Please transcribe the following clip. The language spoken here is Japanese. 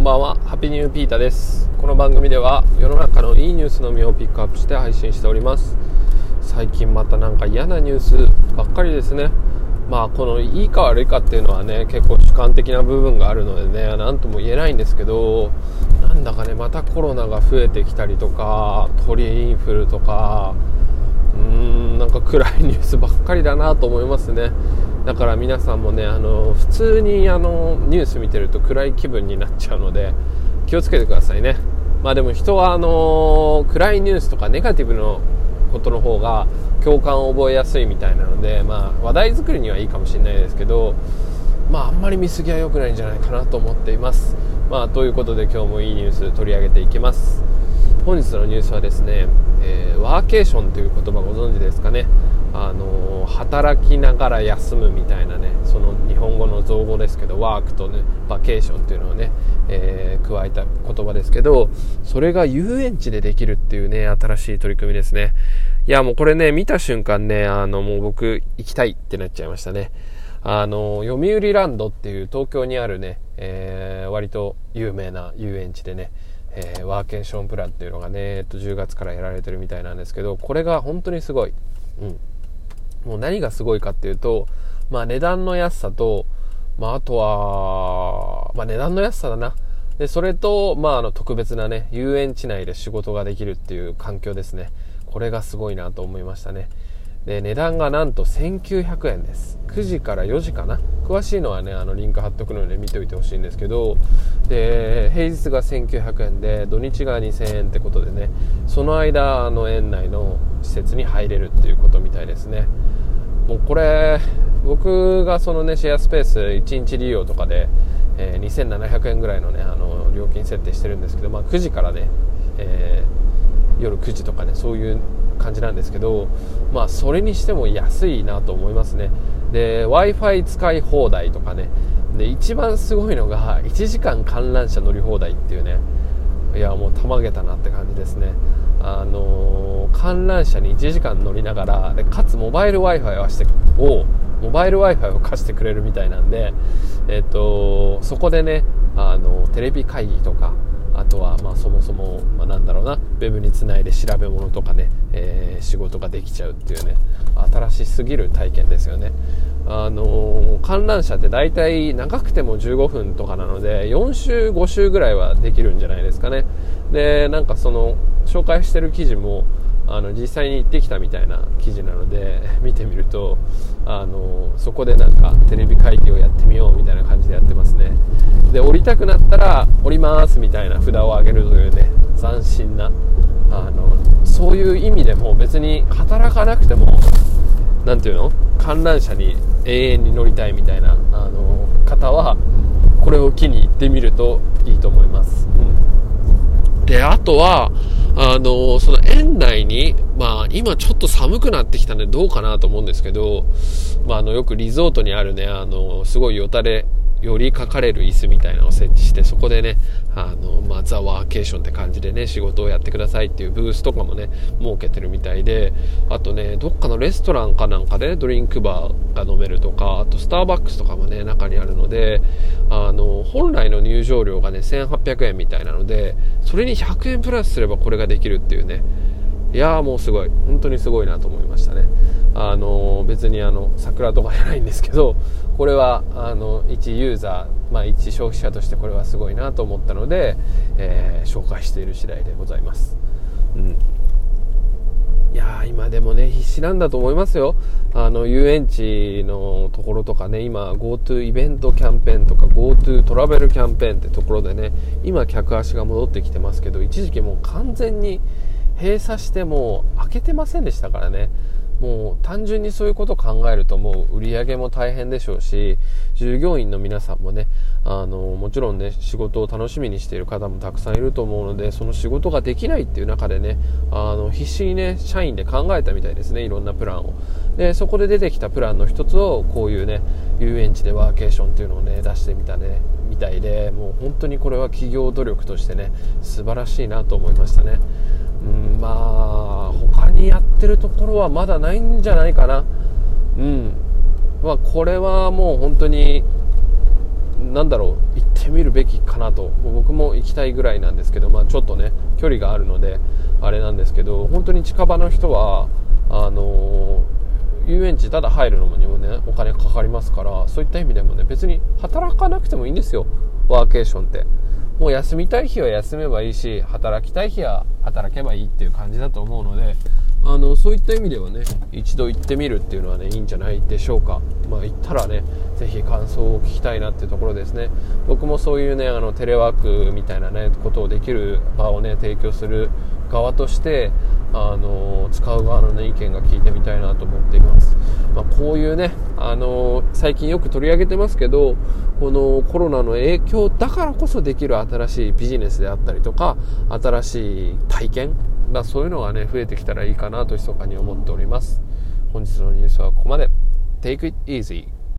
んばんは。ハッピーニューピータです。この番組では世の中のいいニュースのみをピックアップして配信しております。最近またなんか嫌なニュースばっかりですね。まあこのいいか悪いかっていうのはね結構主観的な部分があるのでね何とも言えないんですけどなんだかねまたコロナが増えてきたりとか鳥インフルとかうーんなんか暗いニュースばっかりだなと思いますね。だから皆さんもねあの普通にあのニュース見てると暗い気分になっちゃうので気をつけてくださいね。まあでも人はあの暗いニュースとかネガティブのことの方が共感を覚えやすいみたいなので、まあ、話題作りにはいいかもしれないですけど、まあ、あんまり見過ぎは良くないんじゃないかなと思っています、まあ、ということで今日もいいニュース取り上げていきます。本日のニュースはですね、えー、ワーケーションという言葉ご存知ですかね。あの働きながら休むみたいなねその日本語の造語ですけどワークとねバケーションっていうのをね、えー、加えた言葉ですけどそれが遊園地でできるっていうね新しい取り組みですねいやもうこれね見た瞬間ねあのもう僕行きたいってなっちゃいましたねあの読売ランドっていう東京にあるね、えー、割と有名な遊園地でねえー、ワーケーションプランっていうのがね、えっと、10月からやられてるみたいなんですけど、これが本当にすごい。うん。もう何がすごいかっていうと、まあ値段の安さと、まああとは、まあ値段の安さだな。で、それと、まああの特別なね、遊園地内で仕事ができるっていう環境ですね。これがすごいなと思いましたね。で、値段がなんと1900円です。9時から4時かな。詳しいのはね、あのリンク貼っとくので見ておいてほしいんですけど、で、平日が1900円で、土日が2000円ってことでね、その間、あの園内の設に入れるっていうことみたいですね。もうこれ僕がそのねシェアスペース1日利用とかで、えー、2700円ぐらいのねあの料金設定してるんですけど、まあ、9時からね、えー、夜9時とかねそういう感じなんですけどまあそれにしても安いなと思いますね。で w i f i 使い放題とかね。で一番すごいのが1時間観覧車乗り放題っていうね。いやもうたまげたなって感じですね。あのー、観覧車に1時間乗りながらでかつモバイル w i f i をしてをモバイル w i f i を貸してくれるみたいなんで、えっ、とそこでねあのテレビ会議とかあとはまあそもそも、まあ、なんだろうなウェブにつないで調べ物とかね、事ができちゃうっていうね新しすぎる体験ですよね。あのー、観覧車って大体長くても15分とかなので4週5週ぐらいはできるんじゃないですかね。でなんかその紹介してる記事もあの実際に行ってきたみたいな記事なので 見てみるとあのそこでなんかテレビ会議をやってみようみたいな感じでやってますね。で降りたくなったら降りますみたいな札を上げるというね斬新なあのそういう意味でも別に働かなくても何ていうの？観覧車に永遠に乗りたいみたいなあの方はこれを機に行ってみるといいと思います、うん、であとはあのその園内に、まあ、今ちょっと寒くなってきたんでどうかなと思うんですけど、まあ、あのよくリゾートにあるねあのすごいよたれ寄りかかれる椅子みたいなのを設置してそこでねあの、まあ、ザ・ワーケーションって感じでね仕事をやってくださいっていうブースとかもね設けてるみたいであとねどっかのレストランかなんかでドリンクバーが飲めるとかあとスターバックスとかもね中にあるのであの本来の入場料がね1800円みたいなのでそれに100円プラスすればこれができるっていうね。いやーもうすごい。本当にすごいなと思いましたね。あの別にあの桜とかじゃないんですけど これはあの一ユーザー、まあ、一消費者としてこれはすごいなと思ったので、えー、紹介している次第でございます、うん、いや今でもね必死なんだと思いますよ。あの遊園地のところとかね今 GoTo イベントキャンペーンとか GoTo トラベルキャンペーンってところでね今客足が戻ってきてますけど一時期もう完全に閉鎖しても開けてませんでしたからね。もう単純にそういうことを考えるともう売り上げも大変でしょうし従業員の皆さんもねあのもちろんね仕事を楽しみにしている方もたくさんいると思うのでその仕事ができないっていう中でねあの必死にね社員で考えたみたいですねいろんなプランを。でそこで出てきたプランの一つをこういうね遊園地でワーケーションっていうのをね出してみたねみたいでもう本当にこれは企業努力としてね素晴らしいなと思いましたね。うんってるところはまだないんじゃないかな。うん。まあこれはもう本当になんだろう言ってみるべきかなと。僕も行きたいぐらいなんですけど、まあ、ちょっとね距離があるのであれなんですけど本当に近場の人はあの遊園地ただ入るのにもねお金かかりますからそういった意味でもね別に働かなくてもいいんですよ。ワーケーションって。もう休みたい日は休めばいいし働きたい日は働けばいいっていう感じだと思うのであのそういった意味ではね一度行ってみるっていうのはねいいんじゃないでしょうか。まあ行ったらねぜひ感想を聞きたいなっていうところですね。僕もそういうねあのテレワークみたいなねことをできる場をね提供する側としてあの使う側の、ね、意見が聞いてみたいなと思っています、まあ、こういうねあの最近よく取り上げてますけどこのコロナの影響だからこそできる新しいビジネスであったりとか新しい体験まあ、そういうのがね増えてきたらいいかなと密かに思っております。本日のニュースはここまで。Take it easy